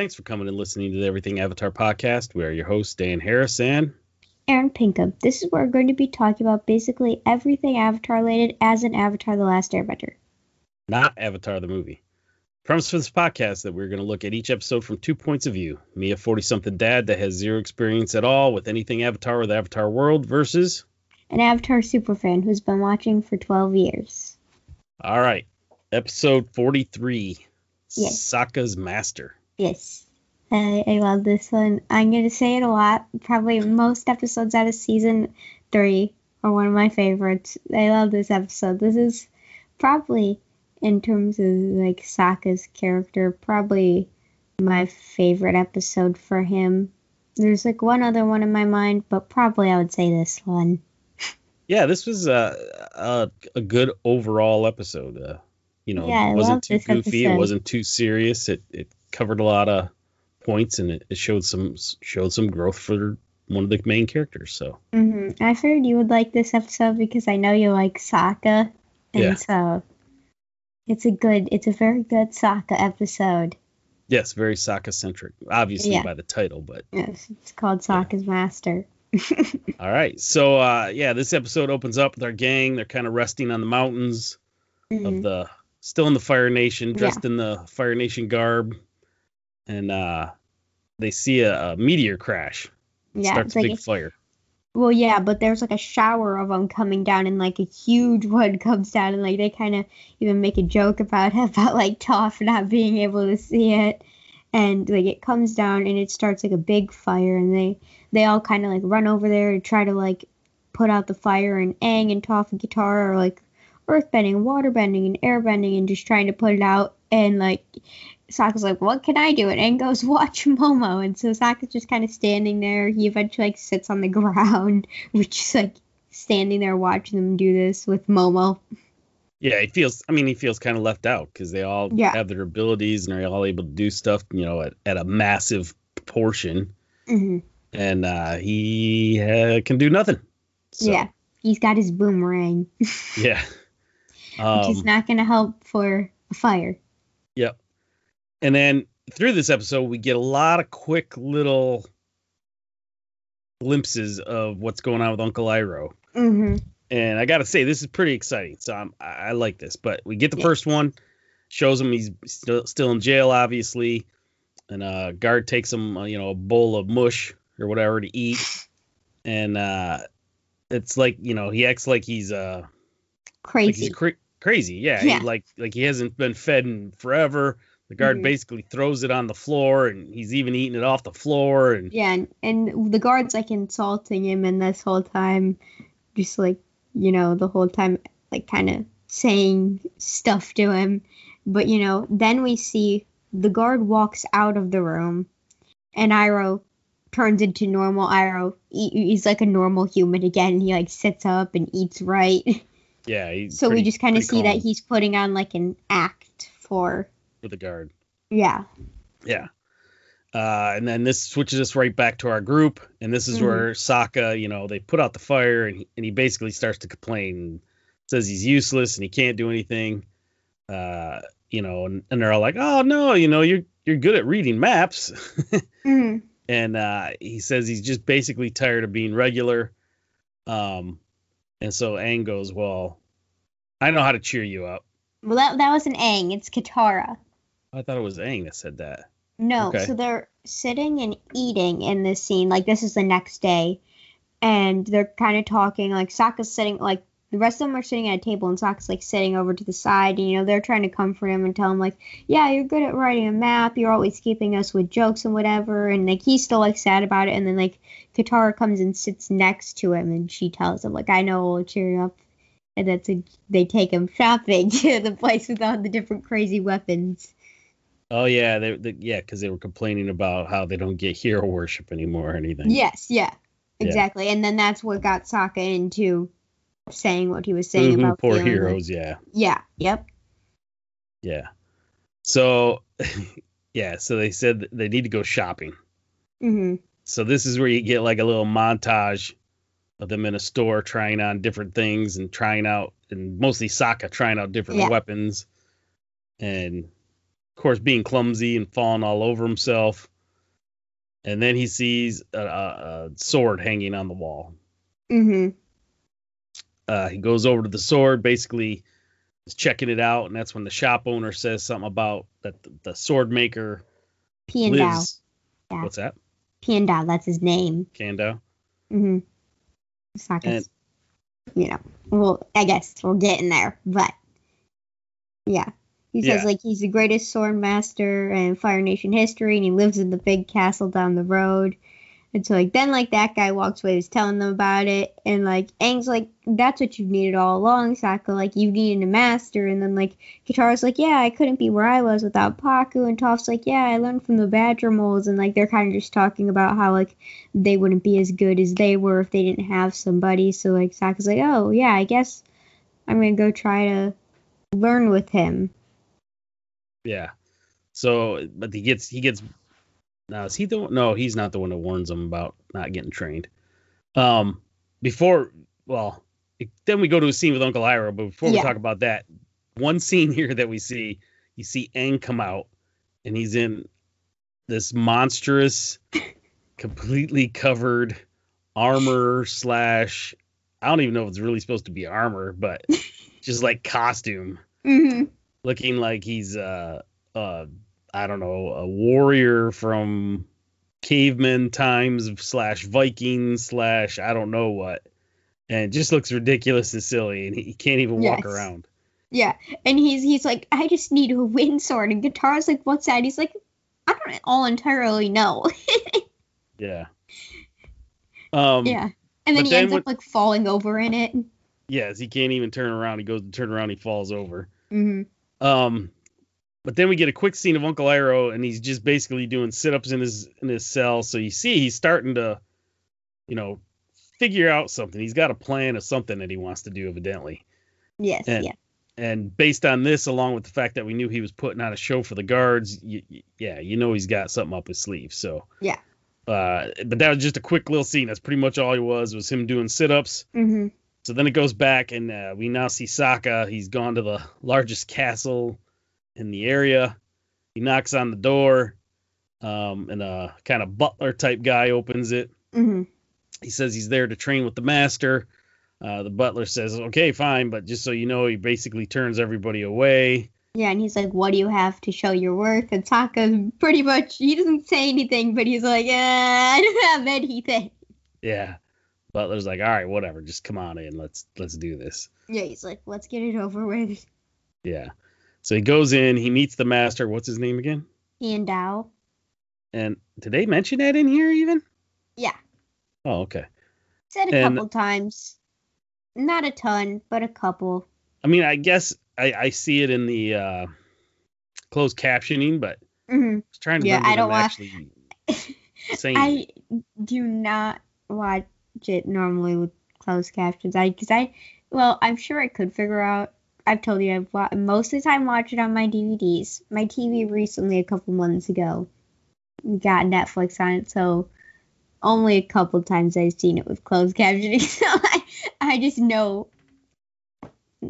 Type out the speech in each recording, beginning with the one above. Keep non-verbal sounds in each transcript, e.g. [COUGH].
Thanks for coming and listening to the Everything Avatar podcast. We are your hosts, Dan Harris and Erin Pinkham. This is where we're going to be talking about basically everything Avatar related as an Avatar The Last Airbender. not Avatar the movie. Premise for this podcast that we're going to look at each episode from two points of view. Me, a 40 something dad that has zero experience at all with anything Avatar or the Avatar world, versus. An Avatar superfan who's been watching for 12 years. All right, episode 43 Yes. Sokka's Master. Yes. I, I love this one. I'm going to say it a lot. Probably most episodes out of season three are one of my favorites. I love this episode. This is probably, in terms of like Sokka's character, probably my favorite episode for him. There's like one other one in my mind, but probably I would say this one. [LAUGHS] Yeah, this was uh, a, a good overall episode. Uh, you know, Yeah, it wasn't too goofy. It wasn't too serious. It it covered a lot of points and it, it showed some showed some growth for one of the main characters. So hmm I figured you would like this episode because I know you like Sokka, and Yeah. so it's a good, it's a very good Sokka episode. yes, very Sokka centric, obviously Yeah. by the title, but Yes, it's called Yeah. Master. [LAUGHS] all right. So uh, yeah, this episode opens up with our gang. They're kind of resting on the mountains of Mhm. the still in the Fire Nation, dressed in the Fire Nation garb, and uh, they see a, a meteor crash. It Yeah, starts a like big fire. Well, yeah, but there's like a shower of them coming down, and like a huge [LAUGHS] one comes down, and like they kind of even make a joke about [LAUGHS] about like Toph not being able to see it, and like it comes down and it starts like a big fire, and they they all kind of like run over there to try to like put out the fire, and Aang and Toph and Katara are like earthbending, waterbending, and airbending, and just trying to put it out, and like Sokka's like, "What can I do?" And Aang goes, "Watch Momo." And so Sokka's just kind of standing there. He eventually like sits on the [LAUGHS] ground, which is like standing there watching them do this with Momo. Yeah, he feels. I mean, he feels kind of left out because they all Yeah. have their abilities and are all able to do stuff. You know, at, at a massive portion, hmm and uh, he uh, can do nothing. So, Yeah, he's got his boomerang, Yeah. [LAUGHS] which is Um, not going to help for a fire. And then through this episode, we get a lot of quick little glimpses of what's going on with Uncle Iroh. hmm And I got to say, this is pretty exciting. So I'm, I, I like this. But we get the Yeah. first one, shows him he's still, still in jail, obviously. And uh, guard takes him, uh, you know, a bowl of mush or whatever to eat. And uh, it's like, you know, he acts like he's uh, like Crazy. he's cra- crazy. Yeah, Yeah. He, like like he hasn't been fed in forever. The guard Mhm. basically throws it on the floor, and he's even eating it off the floor. And Yeah, and, and the guard's like insulting him, and this whole time, just like you know, the whole time, like kind of saying stuff to him. But you know, then we see the guard walks out of the room, and Iroh turns into normal Iroh. He, he's like a normal human again. He like sits up and eats right. yeah, so we just kind of pretty see that he's putting on like an act for with the guard. yeah. Yeah. Uh, and then this switches us right back to our group, and this is Mhm. where Sokka, you know, they put out the fire, and he, and he basically starts to complain, says he's useless and he can't do anything. Uh, you know, and, and they're all like, "Oh no, you know, you're you're good at reading maps," [LAUGHS] Mhm. and uh, he says he's just basically tired of being regular. Um, and so Aang goes, "Well, I know how to cheer you up." Well, that that was an Aang. It's Katara. I thought it was Aang that said that. No, Okay. so they're sitting and eating in this scene. Like this is the next day, and they're kind of talking. Like Sokka's sitting, like the rest of them are sitting at a table, and Sokka's like sitting over to the side. And you know they're trying to comfort him and tell him like, yeah, you're good at writing a map. You're always keeping us with jokes and whatever. And like he's still like sad about it. And then like Katara comes and sits next to him, and she tells him like, I know we'll cheer you up. And that's a, they take him shopping [LAUGHS] to the place with all the different crazy weapons. Oh yeah, they, they yeah, because they were complaining about how they don't get hero worship anymore or anything. Yes, yeah, Yeah. exactly. And then that's what got Sokka into saying what he was saying Mhm, about poor feeling like- heroes. Yeah, yeah, yep. yeah. So [LAUGHS] yeah, so they said they need to go shopping. hmm So this is where you get like a little montage of them in a store trying on different things and trying out, and mostly Sokka trying out different Yeah. weapons. And course, being clumsy and falling all over himself. And then he sees a, a, sword hanging on the wall. Mm-hmm. Uh, he goes over to the sword, basically is checking it out, and that's when the shop owner says something about that the, the sword maker Piandao. lives. Yeah. What's that? Piandao, that's his name. Kando. Mm-hmm. Sokka's, And- you know, well, I guess we're getting there, but yeah. He says Yeah. like he's the greatest sword master in Fire Nation history, and he lives in the big castle down the road. And so like then like that guy walks away, he's telling them about it, and like Aang's like, that's what you've needed all along, Sokka. Like you needed a master, and then like Katara's like, yeah, I couldn't be where I was without Pakku, and Toph's like, yeah, I learned from the Badger moles, and like they're kind of just talking about how like they wouldn't be as good as they were if they didn't have somebody. So like Sokka's like, oh yeah, I guess I'm gonna go try to learn with him. Yeah. So, but he gets he gets. Now is he the one? No, he's not the one that warns him about not getting trained. Um, before, well, it- then we go to a scene with Uncle Iroh. But before we talk about that, one scene here that we see, you see Aang come out, and he's in this monstrous, completely covered armor slash. I don't even know if it's really supposed to be armor, but [LAUGHS] just like costume Mm-hmm. Looking like he's uh uh I don't know a warrior from caveman times slash Viking slash I don't know what, and just looks ridiculous and silly, and he can't even walk around. Yeah, and he's he's like, I just need a [LAUGHS] wind sword, and Katara's like, what's that? He's like, I don't all entirely know. [LAUGHS] Yeah. Um. yeah, and then he then ends when- up like falling over in it. Yes, he can't even turn around. He goes to turn around, he falls over. Mm-hmm. Um, but then we get a quick scene of Uncle Iroh, and he's just basically doing sit-ups in his in his cell. So you see, he's starting to, you know, figure out something. He's got a plan of something that he wants to do, evidently. Yes, And- yeah, And based on this, along with the fact that we knew he was putting on a show for the guards, y y- yeah, you know he's got something up his sleeve. So Yeah. Uh, but that was just a quick little scene. That's pretty much all he was. Was him doing sit-ups. mm-hmm. So then it goes back, and uh, we now see Sokka. He's gone to the largest castle in the area. He knocks on the door, um, and a kind of butler type guy opens it. Mm-hmm. He says he's there to train with the master. Uh, the butler says, "Okay, fine, but just so you know, he basically turns everybody away." Yeah, and he's like, "What do you have to show your worth?" And Sokka pretty much he doesn't say anything, but he's like, uh, "I don't have anything." Yeah, butler's like, "All right, whatever, just come on in. Let's let's do this." Yeah, he's like, "Let's get it over with." [LAUGHS] Yeah. So he goes in. He meets the master. What's his name again? And Dao. And did they mention that in here even? Yeah, Oh, okay. said a And- couple times, not a ton, but a couple. I mean, I guess I, I see it in the uh, closed captioning, but hmm I was trying to Yeah, I don't them wa- actually [LAUGHS] saying. I do not watch it normally with closed captions. I because I well, I'm sure I could figure out. I've told you I've wa- most of the time watch it on my DVDs. My TV recently, a couple months ago, got Netflix on it, so only a couple times I've seen it with closed captioning. [LAUGHS] So I, I just know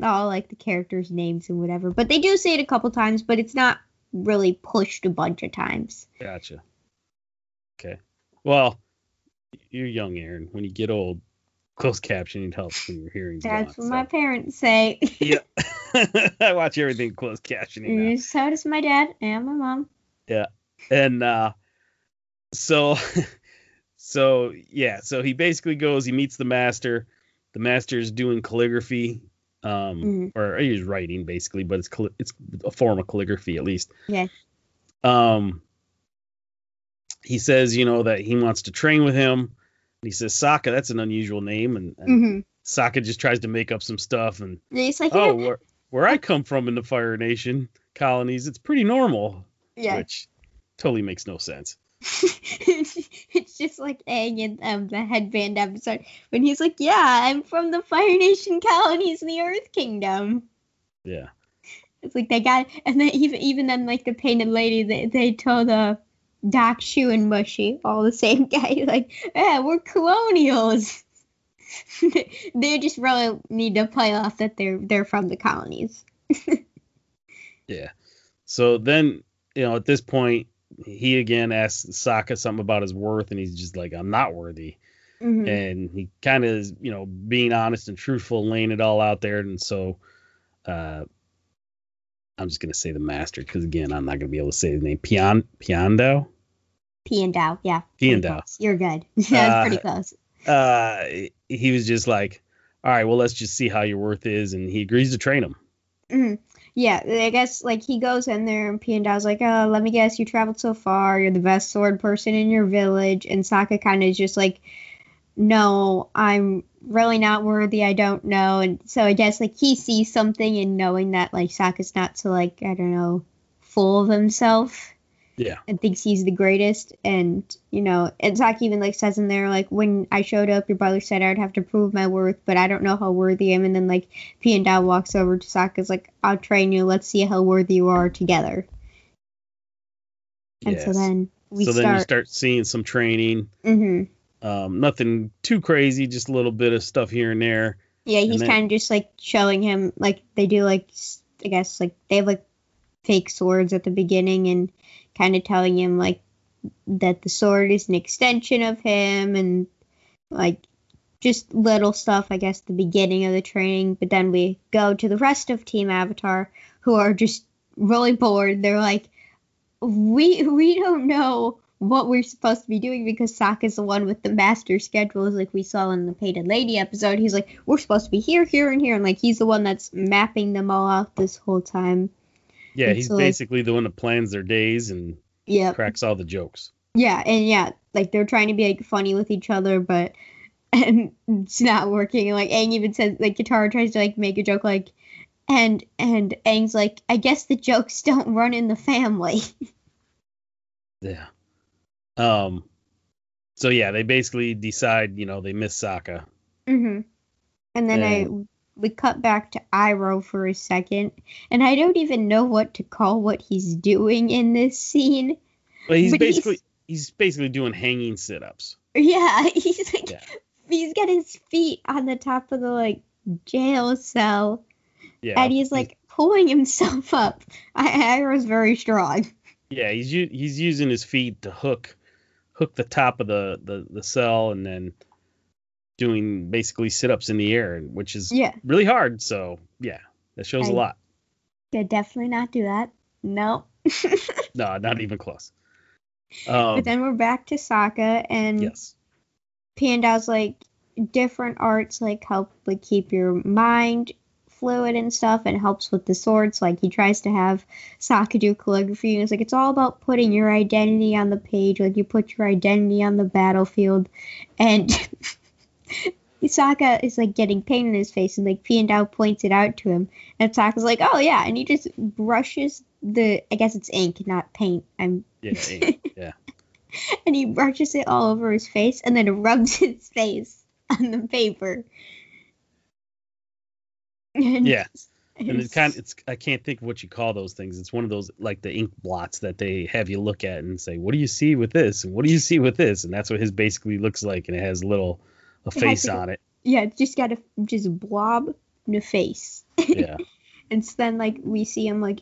all like the characters' names and whatever. But they do say it a couple times, but it's not really pushed a bunch of times. Gotcha. Okay. Well, you're young, Erin. When you get old, closed captioning helps when your hearing's That's what my parents say. [LAUGHS] yeah. [LAUGHS] I watch everything closed captioning now. So does my dad and my mom. Yeah. And uh so [LAUGHS] so yeah so he basically goes he meets the master the master is doing calligraphy um Mhm. or he's writing basically but it's it's a form of calligraphy at least Yeah. um he says you know that he wants to train with him and he says Sokka that's an unusual name and, and Mm-hmm. Sokka just tries to make up some stuff and He's like, oh yeah, where, where I come from in the Fire Nation colonies it's pretty normal yeah. which totally makes no sense [LAUGHS] it's just like Aang in um, the headband episode when he's like, yeah, I'm from the Fire Nation colonies in the Earth Kingdom. yeah It's like they got, and then even even then, like the painted lady, they they told uh, Dock Xu and Bushi, all the same [LAUGHS] guy, like, yeah, we're colonials. [LAUGHS] they just really need to play off that they're they're from the colonies. [LAUGHS] Yeah. So then you know, at this point, he again asks Sokka something about his worth, and he's just like, "I'm not worthy." Mhm. and he kind of is, you know, being honest and truthful, laying it all out there. And so, uh, I'm just gonna say the master because again, I'm not gonna be able to say his name. Pian Piando. Piandao, yeah. Piandao. You're good. [LAUGHS] That's Uh, pretty close. Uh, he was just like, all right, well, let's just see how your worth is, and he agrees to train him. Mhm. Yeah, I guess like he goes in there and P and like, oh, let me guess, you traveled so far, you're the best sword person in your village, and Sokka kind of just like, no, I'm really not worthy. I don't know, and so I guess like he sees something and knowing that like Sokka's not so like I don't know, full of himself. Yeah. and thinks he's the greatest. And you know, and Sokka even like says in there like, when I showed up, your brother said I'd have to prove my worth, but I don't know how worthy I am. And then like Piandao walks over to Sokka's like, I'll train you. Let's see how worthy you are together. And so Yes. then we so then you start. start seeing some training. hmm Um, nothing too crazy, just a little bit of stuff here and there. Yeah, he's kind of just like showing him like they do like I guess like they have like fake swords at the beginning and kind of telling him like that the sword is an extension of him and like just little stuff I guess the beginning of the training but then we go to the rest of team avatar who are just really bored they're like we we don't know what we're supposed to be doing because Sokka's the one with the master schedules, like we saw in the Painted Lady episode. He's like, we're supposed to be here, here, and here, and like he's the one that's mapping them all out this whole time. Yeah, And he's so, like- basically the one that plans their days and Yeah, cracks all the jokes. yeah, and yeah, like they're trying to be like funny with each other, but [LAUGHS] and it's not working. And, like Aang even says, like Katara tries to like make a joke, like, and and Aang's like, I guess the jokes don't run in the family. [LAUGHS] Yeah. Um. So yeah, they basically decide, you know, they miss Sokka. Mm-hmm. And then I we cut back to Iroh for a second, and I don't even know what to call what he's doing in this scene. But he's But basically he's basically doing hanging sit-ups. Yeah, [LAUGHS] he's like Yeah. he's got his feet on the top of the like jail cell, Yeah. and he's like pulling himself up. I Iroh's very strong. Yeah, he's he's using his feet to hook hook the top of the the, the cell and then doing basically sit-ups in the air, which is Yeah, really hard. So yeah, that shows a I- lot. could definitely not do that. No. [LAUGHS] No, not even close. Um, but then we're back to Sokka, and yes. Panda's like different arts like help like keep your mind fluid and stuff and helps with the swords. Like he tries to have Sokka do calligraphy and it's like it's all about putting your identity on the page. Like you put your identity on the battlefield and [LAUGHS] Sokka is like getting paint in his face and like Piandao points it out to him and Sokka's like, Oh yeah, and he just brushes the I guess it's ink, not paint. I'm Yeah. yeah, [LAUGHS] yeah. and he brushes it all over his face and then rubs [LAUGHS] his face on the paper. And [LAUGHS] Yeah. And it's- it's kind of, it's I can't think of what you call those things. It's one of those like the ink blots that they have you look at and say, "What do you see with this?" and "What do you see with this?" and that's what his basically looks like, and it has a little a has face a- on it. yeah, it's just got a just blob in the face. Yeah. [LAUGHS] And so then like we see him like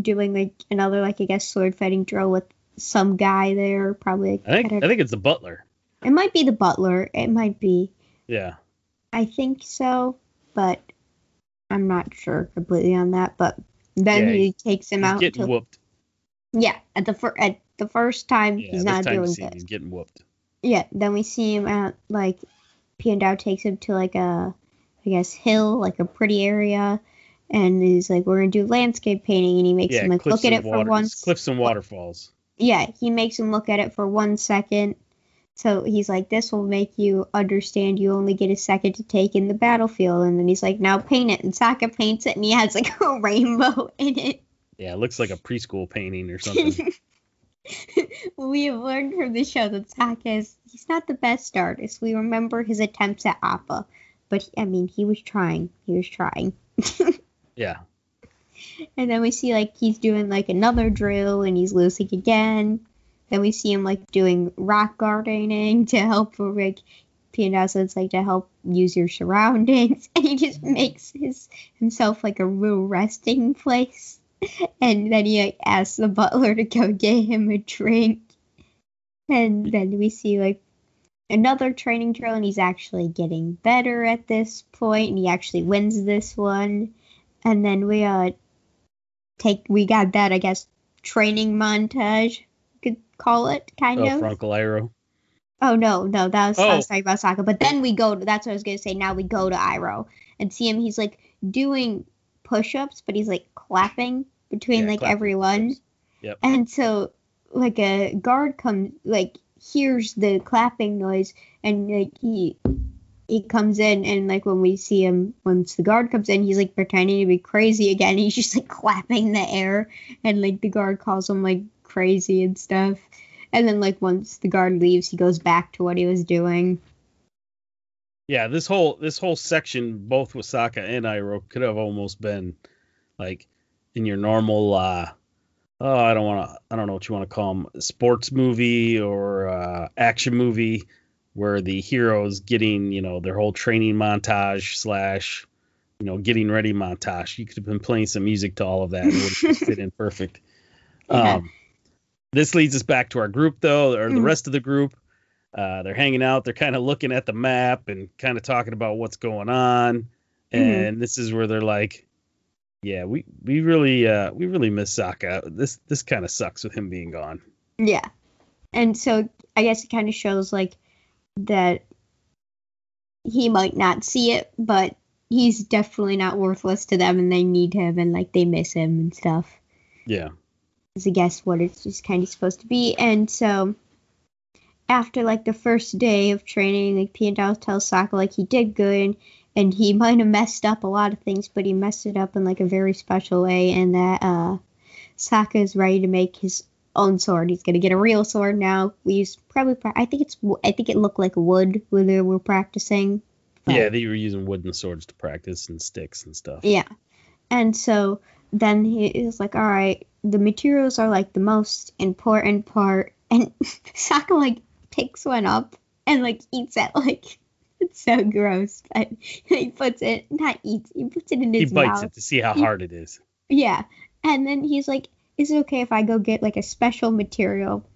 doing like another like I guess sword fighting drill with some guy there, probably like, I think don't- I think it's the butler. it might be the butler. It might be. Yeah. I think so, but I'm not sure completely on that. But then Yeah, he takes him He's out getting whooped. yeah at the fir- at the first time Yeah, he's not doing good. he's getting whooped. Yeah, then we see him at like Piandao takes him to like a I guess hill, like a pretty area, and he's like, We're gonna do landscape painting and he makes Yeah, him like look at it water, for once. cliffs and waterfalls. Yeah, he makes him look at it for one second. So he's like, This will make you understand you only get a second to take in the battlefield and then he's like, Now paint it and Sokka paints it and he has like [LAUGHS] a rainbow in it. Yeah, it looks like a preschool painting or [LAUGHS] something. we have learned from the show that Sokka is he's not the best artist. We remember his attempts at Appa, but I mean he was trying. He was trying. [LAUGHS] yeah. And then we see like he's doing like another drill and he's losing again. Then we see him like doing rock gardening to help for like Pianazza it's like to help use your surroundings [LAUGHS] and he just makes his himself like a real resting place. [LAUGHS] and then he like asks the butler to go get him a drink. And then we see like another training drill, and he's actually getting better at this point, and he actually wins this one. And then we uh take we got that I guess training montage, could call it kind Oh, of. Iroh. Oh no, no, that was I Oh. was talking about Sokka. But then we go. To, that's what I was gonna say. Now we go to Iroh and see him. He's like doing push-ups, but he's like clapping between Yeah, like clapping everyone. Yep. And so like a guard comes like hears the clapping noise and like he he comes in and like when we see him once the guard comes in he's like pretending to be crazy again he's just like clapping the air and like the guard calls him like crazy and stuff and then like once the guard leaves he goes back to what he was doing Yeah, this whole this whole section, both with Sokka and Iroh, could have almost been like in your normal uh oh I don't want to I don't know what you want to call them sports movie or uh, action movie where the heroes getting you know their whole training montage slash you know getting ready montage. You could have been playing some music to all of that. and It would have just fit in perfect. [LAUGHS] Yeah. Um, this leads us back to our group though, or the Mhm. rest of the group. Uh, they're hanging out. They're kind of looking at the map and kind of talking about what's going on. And this is where they're like, "Yeah, we we really uh, we really miss Sokka. This this kind of sucks with him being gone." yeah and so i guess it kind of shows like that he might not see it but he's definitely not worthless to them and they need him and like they miss him and stuff Yeah, is a guess what it's just kind of supposed to be. And so after like the first day of training, like Piandao tells Sokka like he did good and he [LAUGHS] might have messed up a lot of things, but he messed it up in like a very special way and that uh Sokka is ready to make his own sword. He's gonna get a real sword now. We use probably I think it's I think it looked like wood when they were practicing. but- yeah, they were using wooden swords to practice and sticks and stuff. Yeah. And so then he is like, all right, the materials are like the most important part. And [LAUGHS] Sokka like picks one up and like eats it. [LAUGHS] Like, it's so gross. But [LAUGHS] he puts it, not eats, he puts it in his He bites mouth. it to see how He- hard it is. Yeah. And then he's like, is it okay if I go get like a special material?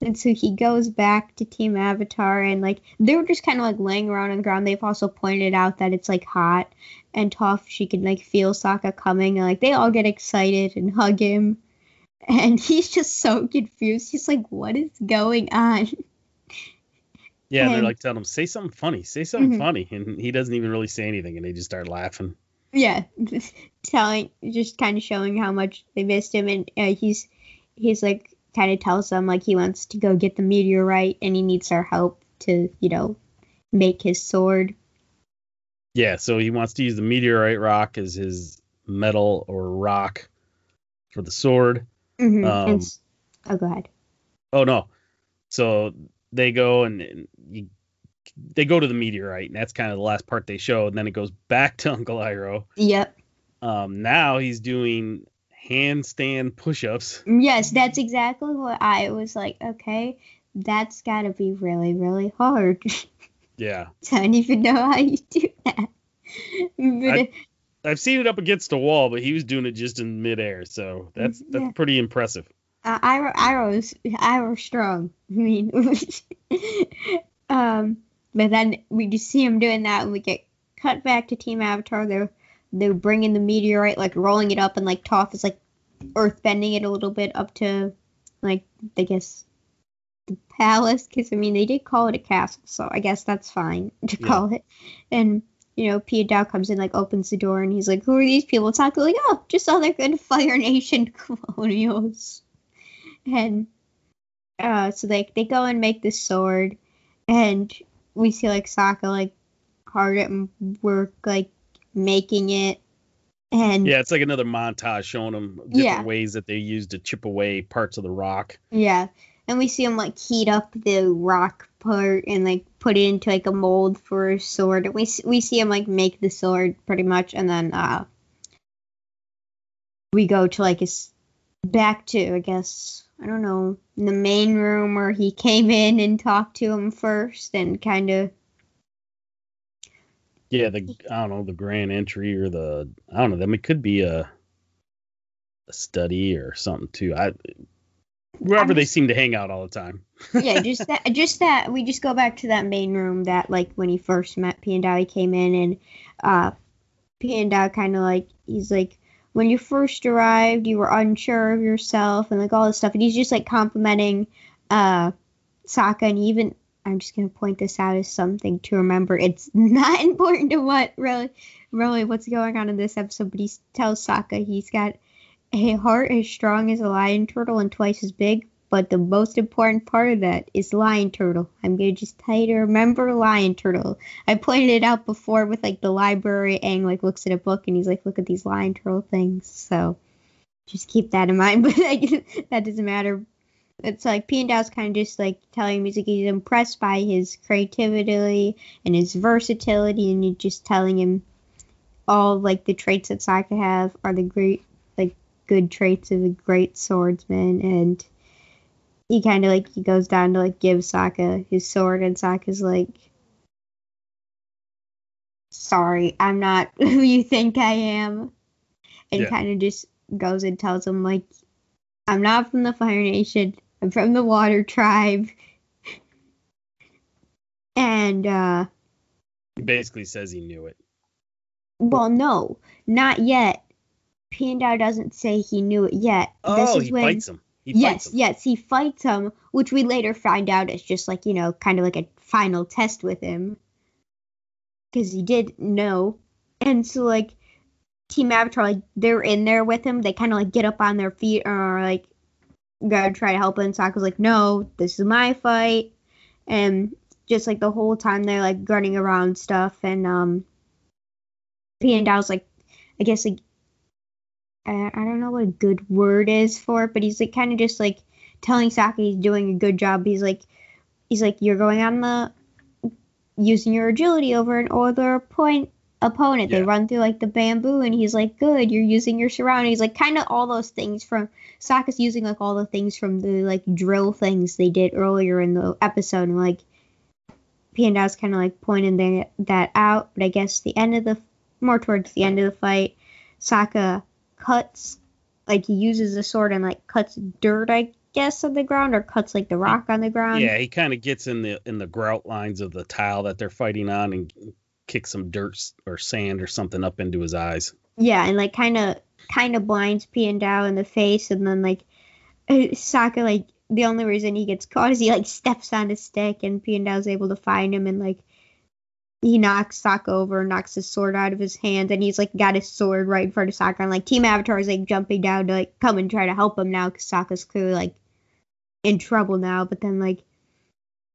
And so he goes back to Team Avatar and like they were just kind of like laying around on the ground. They've also pointed out that it's like hot and Toph, she can like feel Sokka coming and like they all get excited and hug him. And he's just so confused. He's like, what is going on? Yeah, they're like telling him, "Say something funny, say something Mhm. funny," and he doesn't even really say anything, and they just start laughing. Yeah, telling, just kind of showing how much they missed him, and uh, he's he's like kind of tells them like he wants to go get the meteorite and he needs our help to you know make his sword. Yeah, so he wants to use the meteorite rock as his metal or rock for the sword. Mm-hmm. Um, oh, go ahead. Oh no. So they go and, and you, they go to the meteorite, and that's kind of the last part they show, and then it goes back to [LAUGHS] Uncle Iroh. Yep. Um, now he's doing handstand push-ups. Yes, that's exactly what I was like. Okay, that's got to be really really hard. [LAUGHS] Yeah, I don't even know how you do that. But I- I've seen it up against the wall, but he was doing it just in midair, so that's that's Yeah. pretty impressive. Uh, Iroh, Iroh's Iroh's strong. [LAUGHS] I mean, [LAUGHS] um, but then we just see him doing that, and we get cut back to Team Avatar. They're they're bringing the meteorite, like rolling it up, and like Toph is like earth bending it a little bit up to, like I guess, the palace. Because I mean, they did call it a castle, so I guess that's fine [LAUGHS] to Yeah. call it. And you know, Piandao comes in, like opens the door, and he's like, "Who are these people?" It's not like, "Oh, just other good [LAUGHS] Fire Nation colonials." and uh, so they they go and make this sword, and we see like Sokka like hard at work like making it, and Yeah, it's like another montage showing them different Yeah. ways that they use to chip away parts of the rock. yeah, and we see him like heat up the rock part and like put it into like a mold for a sword, we we see him like make the sword pretty much, and then uh, we go to like his back to I guess I don't know the main room where he came in and talked to him first and kind of Yeah, the I don't know the grand entry or the I don't know. Mean, it could be a a study or something too. I wherever I'm they seem to hang out all the time. [LAUGHS] yeah, just that, just that. We just go back to that main room that, like, when he first met P and he came in and uh, Piandao kind of like he's like, when you first arrived, you were unsure of yourself and like all this stuff, and he's just like complimenting uh, Sokka, and even I'm just gonna point this out as something to remember. It's [LAUGHS] not important to what really, really what's going on in this episode, but he tells Sokka he's got a heart as strong as a lion turtle and twice as big. But the most important part of that is lion turtle. I'm gonna just tell you to remember lion turtle. I pointed it out before with like the library. Aang like looks at a book and he's like, look at these lion turtle things. So just keep that in mind. [LAUGHS] But like, that doesn't matter. It's like Piandao's kind of just like telling like he's impressed by his creativity and his versatility, and he's just telling him all like the traits that Sokka have are the great good traits of a great swordsman and he kind of like he goes down to like give Sokka his sword and Sokka's like sorry I'm not [LAUGHS] who you think I am and Yeah. kind of just goes and tells him like I'm not from the Fire Nation I'm from the Water Tribe [LAUGHS] and uh He basically says he knew it. well no not yet Piandao doesn't say he knew it yet Oh, this is he when fights him. He yes, fights him. yes, he fights him, which we later find out is just like, you know, kind of like a final test with him. Because he did know. And so, like, Team Avatar, like, they're in there with him. They kind of, like, get up on their feet or, are, like, go try to help him. Sokka's like, no, this is my fight. And just, like, the whole time they're, like, running around stuff. And, um, Piandao's, like, I guess, like, I, I don't know what a good word is for it, but he's like kind of just like telling Sokka he's doing a good job. He's like, he's like, you're going on the using your agility over an older point opponent. They run through like the bamboo, and he's like, good. You're using your surroundings, like kind of all those things from Sokka's using like all the things from the like drill things they did earlier in the episode, and like Piandao's kind of like pointing that that out. But I guess the end of the more towards the end of the fight, Sokka cuts like he uses a sword and like cuts dirt I guess on the ground or cuts like the rock on the ground. Yeah, he kind of gets in the in the grout lines of the tile that they're fighting on and kicks some dirt or sand or something up into his eyes. Yeah, and like kind of kind of blinds Piandao in the face and then like uh, Sokka like the only reason he gets caught is he like steps on a stick and Piandao's able to find him and like he knocks Sokka over, knocks his sword out of his hand, and he's like got his sword right in front of Sokka. And like Team Avatar is like jumping down to like come and try to help him now because Sokka's clearly like in trouble now. But then like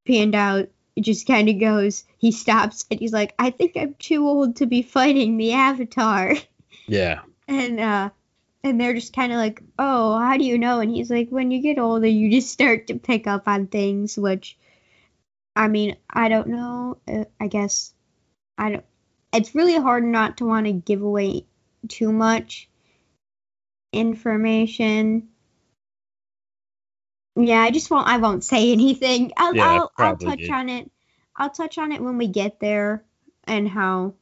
Piandao just kind of goes, he stops and he's like, I think I'm too old to be fighting the Avatar. [LAUGHS] Yeah, And uh and they're just kind of like, "Oh, how do you know?" And he's like, "When you get older, you just start to pick up on things." Which, I mean, I don't know. Uh, I guess I don't. It's really hard not to want to give away too much information. Yeah, I just won't. I won't say anything. I'll Yeah, I'll, I'll touch on it. I'll touch on it when we get there and how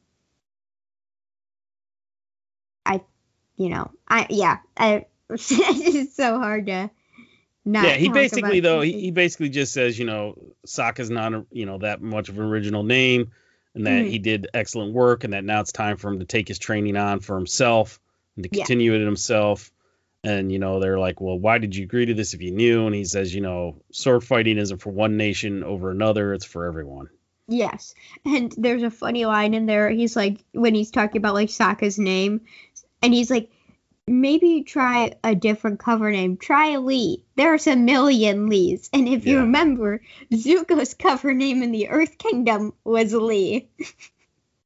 I, you know, I yeah, I. [LAUGHS] it's so hard to not. yeah. He basically though he, he basically just says you know Sokka's not a, you know that much of an original name, and that Mhm. he did excellent work, and that now it's time for him to take his training on for himself and to Yeah. continue it himself. And you know they're like, well, why did you agree to this if you knew? And he says, you know, sword fighting isn't for one nation over another; it's for everyone. Yes, and there's a funny line in there. He's like when he's talking about like Sokka's name, and he's like, maybe try a different cover name. Try Lee. There's a million Lees, and if you remember, Zuko's cover name in the Earth Kingdom was Lee. [LAUGHS]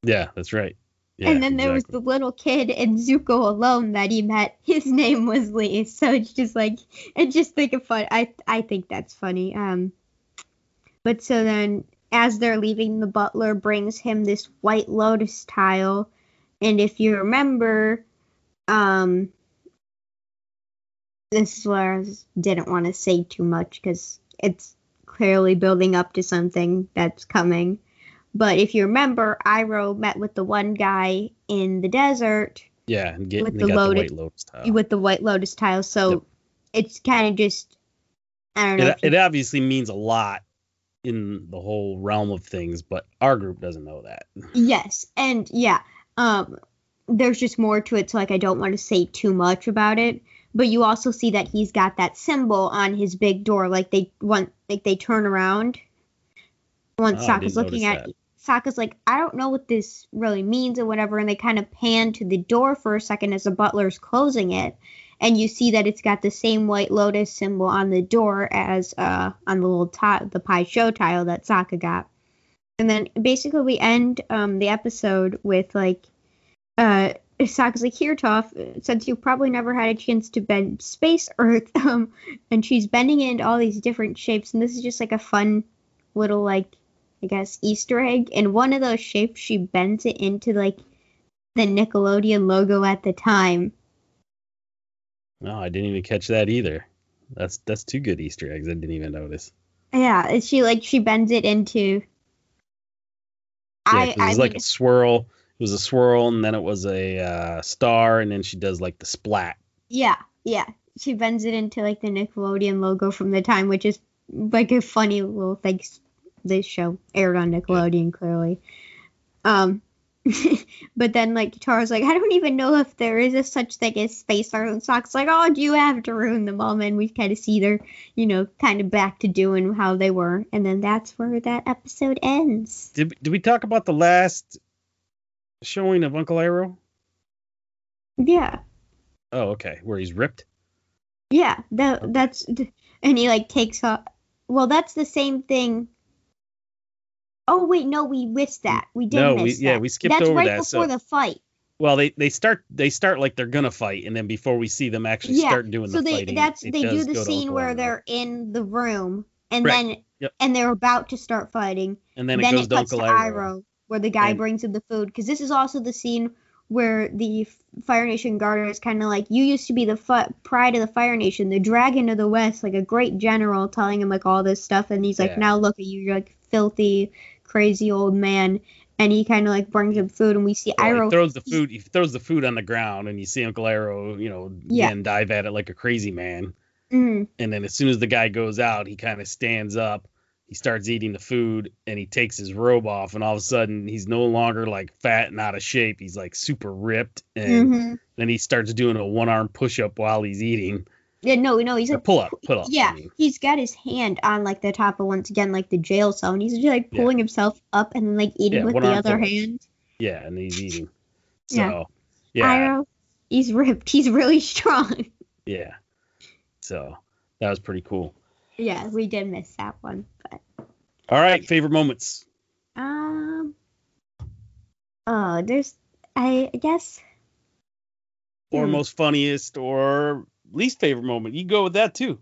Yeah, that's right. Yeah, and then there was the little kid and Zuko alone that he met. His name was Lee. [LAUGHS] So it's just like it's just think of fun. I I think that's funny. Um, but so then as they're leaving, the butler brings him this white lotus tile, and if you remember, um, this is where I was- didn't want to say too much because it's clearly building up to something that's coming. But if you remember, Iroh met with the one guy in the desert Yeah, and get With the got loaded- the white lotus tile. with the White Lotus tile. So Yep. it's kind of just I don't know. it, you- it obviously means a lot in the whole realm of things, but our group doesn't know that. Yes, and yeah, um, there's just more to it, so like I don't want to say too much about it. But you also see that he's got that symbol on his big door, like they want, like they turn around. Once Oh, Sokka's looking at, that. Sokka's like, I don't know what this really means or whatever, and they kind of pan to the door for a second as the butler's closing it, and you see that it's got the same white lotus symbol on the door as uh on the little tile, the Pai Sho tile that Sokka got. And then basically we end um the episode with like uh like here since you probably never had a chance to bend space earth [LAUGHS] um and she's bending it into all these different shapes and this is just like a fun little like I guess Easter egg and one of those shapes she bends it into like the Nickelodeon logo at the time. No, I didn't even catch that either. That's that's two good Easter eggs. I didn't even notice. Yeah, she like she bends it into Yeah, I I was like mean, a swirl. Was a swirl, and then it was a uh, star, and then she does like the splat. Yeah, yeah. She bends it into like the Nickelodeon logo from the time, which is like a funny little thing. This show aired on Nickelodeon, clearly. Um, [LAUGHS] but then like Tara's like, I don't even know if there is a such thing as space. And Sock's like, oh, do you have to ruin the moment? We kind of see they're, you know, kind of back to doing how they were, and then that's where that episode ends. Did did we talk about the last showing of Uncle Iroh? Yeah. Oh, okay, where he's ripped. Yeah, that that's and he like takes off. Well, that's the same thing. Oh wait, no, we missed that. We did No, we- miss yeah, that. we skipped that's over right that, before so- the fight. Well, they they start they start like they're gonna fight, and then before we see them actually Yeah, start doing So the they fighting, that's they do the scene where they're in the room and Right. then Yep. and they're about to start fighting. and then, then it goes it to Uncle Iroh. Where the guy And- brings him the food. Because this is also the scene where the Fire Nation guard is kind of like, "You used to be the fi- pride of the Fire Nation, the Dragon of the West, like a great general," telling him like all this stuff, and he's like, Yeah. "Now look at you, you're like filthy, crazy old man." And he kind of like brings him food, and we see Well, Iroh. he throws the food. He throws the food on the ground, and you see Uncle Iroh, you know, Yeah. again dive at it like a crazy man. Mhm. And then as soon as the guy goes out, he kind of stands up. He starts eating the food, and he takes his robe off, and all of a sudden he's no longer like fat and out of shape. He's like super ripped, and Mhm. then he starts doing a one arm push up while he's eating. Yeah, no, no, he's Or like pull up, pull up. I Yeah, mean. he's got his hand on like the top of once again like the jail cell, and he's just like Yeah. pulling himself up and then like eating Yeah, with the other hand. Yeah, and he's eating. So Yeah. yeah, he's ripped. He's really [LAUGHS] strong. yeah. So that was pretty cool. Yeah, we did miss that one, but All right, favorite moments. um, oh, there's I guess or Hmm. most funniest or least favorite moment. You go with that too.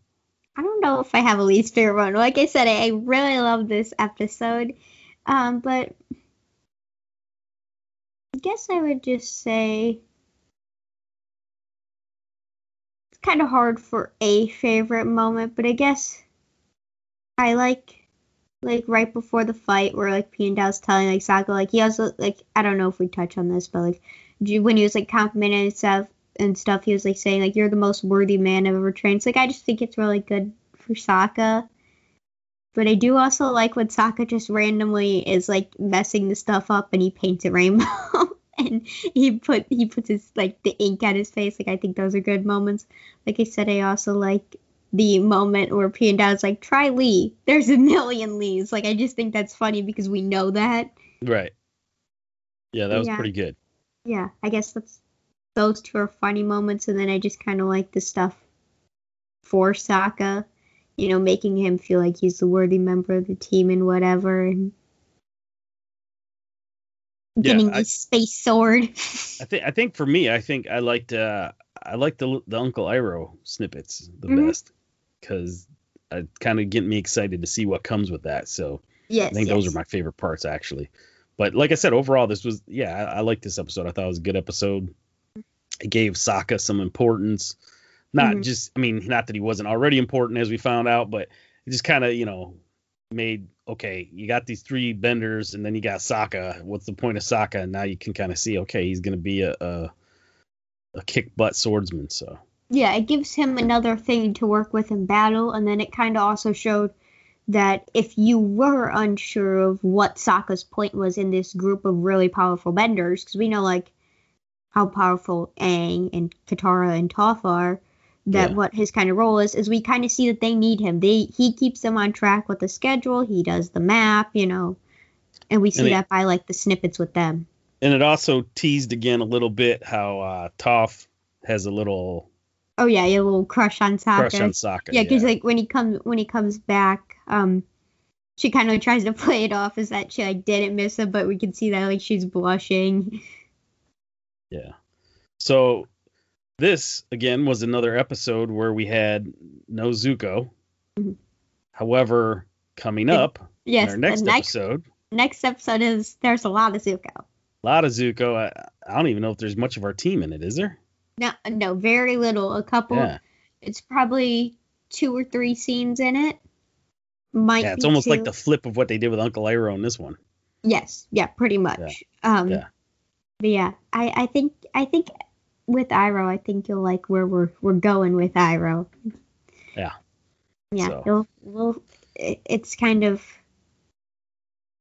I don't know if I have a least favorite one. Like I said, I, I really love this episode, um, but I guess I would just say kind of hard for a favorite moment, but I guess I like like right before the fight where like P and Piandao's telling like Sokka like he also like I don't know if we touch on this, but like when he was like complimenting stuff and stuff, he was like saying like you're the most worthy man I've ever trained. So, like I just think it's really good for Sokka. But I do also like when Sokka just randomly is like messing the stuff up and he paints it rainbow [LAUGHS] and he put he puts his like the ink at his face. Like I think those are good moments. Like I said, I also like the moment where Piandao's like, try Lee. There's a million Lees. Like I just think that's funny because we know that. Right. Yeah, that was Yeah. pretty good. Yeah, I guess that's those two are funny moments, and then I just kind of like the stuff for Sokka, you know, making him feel like he's the worthy member of the team and whatever, and Yeah, getting I- his space sword. I think I think for me, I think I liked uh I liked the the Uncle Iroh snippets the Mhm. best because it kind of get me excited to see what comes with that. So yes, I think those are my favorite parts actually. But like I said, overall, this was yeah, I, I liked this episode. I thought it was a good episode. It gave Sokka some importance. Not Mhm. just, I mean, not that he wasn't already important as we found out, but it just kind of, you know, made okay. You got these three benders, and then you got Sokka. What's the point of Sokka? And now you can kind of see, okay, he's going to be a, a a kick butt swordsman. So yeah, it gives him another thing to work with in battle, and then it kind of also showed that if you were unsure of what Sokka's point was in this group of really powerful benders, because we know like how powerful Aang and Katara and Toph are, that Yeah. what his kind of role is, is we kind of see that they need him. They he keeps them on track with the schedule. He does the map, you know, and we see And it- that by like the snippets with them. and it also teased again a little bit how uh, Toph has a little Oh yeah, a little crush on Sokka. crush on Sokka. Yeah, because like when he comes when he comes back, um, she kind of [LAUGHS] tries to play it off as that she like didn't miss him, but we can see that like she's blushing. Yeah. So this again was another episode where we had no Zuko. Mhm. However, coming up Yes, in our next, next episode, next episode is there's a lot of Zuko. a lot of Zuko. I, I don't even know if there's much of our team in it, is there? No, no, very little. A couple. Yeah. It's probably two or three scenes in it. Might Yeah, it's almost like the flip of what they did with Uncle Iroh in this one. Yes, yeah, pretty much. Um, Yeah. But yeah, I, I think I think with Iroh, I think you'll like where we're we're going with Iroh. Yeah. Yeah, So- you'll, we'll, it's kind of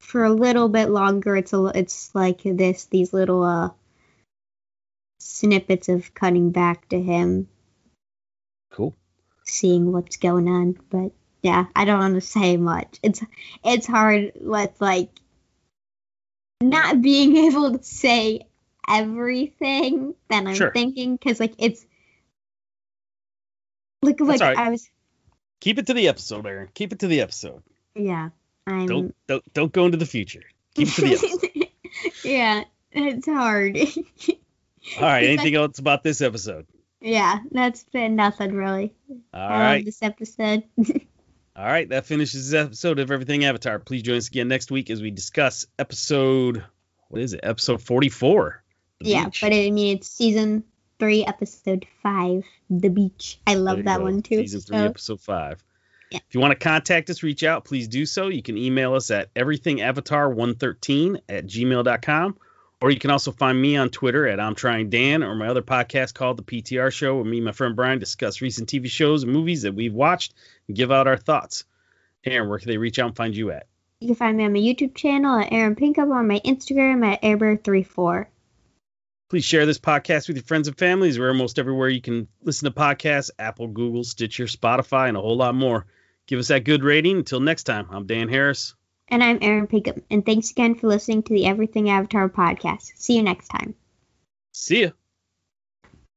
for a little bit longer. It's a it's like this these little uh snippets of cutting back to him, Cool. seeing what's going on. But yeah, I don't want to say much. It's it's hard with like not being [LAUGHS] able to say everything that I'm Sure. thinking because like it's like like right. I was Keep it to the episode, Erin. Keep it to the episode. yeah I'm Don't don't don't go into the future. Keep it to the episode. [LAUGHS] yeah, it's hard. [LAUGHS] All right. Anything [LAUGHS] else about this episode? yeah, that's been nothing really. All right. this episode. All right, that finishes this episode of Everything Avatar. Please join us again next week as we discuss episode what is it? Episode 44. Yeah, Beach. but I mean it's season three, episode five, The Beach. I love that go. one too. Season 3, so- episode 5. Yeah. If you want to contact us, reach out, please do so. You can email us at everythingavatar113 at gmail.com. Or you can also find me on Twitter at I'm Trying Dan or my other podcast called The PTR Show, where me and my friend Brian discuss recent TV shows and movies that we've watched and give out our thoughts. Erin, where can they reach out and find you at? You can find me on my YouTube channel at Erin Pinkham or on my Instagram at ErBear34. Please share this podcast with your friends and families. We're almost everywhere you can listen to podcasts Apple, Google, Stitcher, Spotify, and a whole lot more. Give us that good rating. Until next time, I'm Dan Harris. And I'm Erin Pinkham. And thanks again for listening to the Everything Avatar podcast. See you next time. See ya.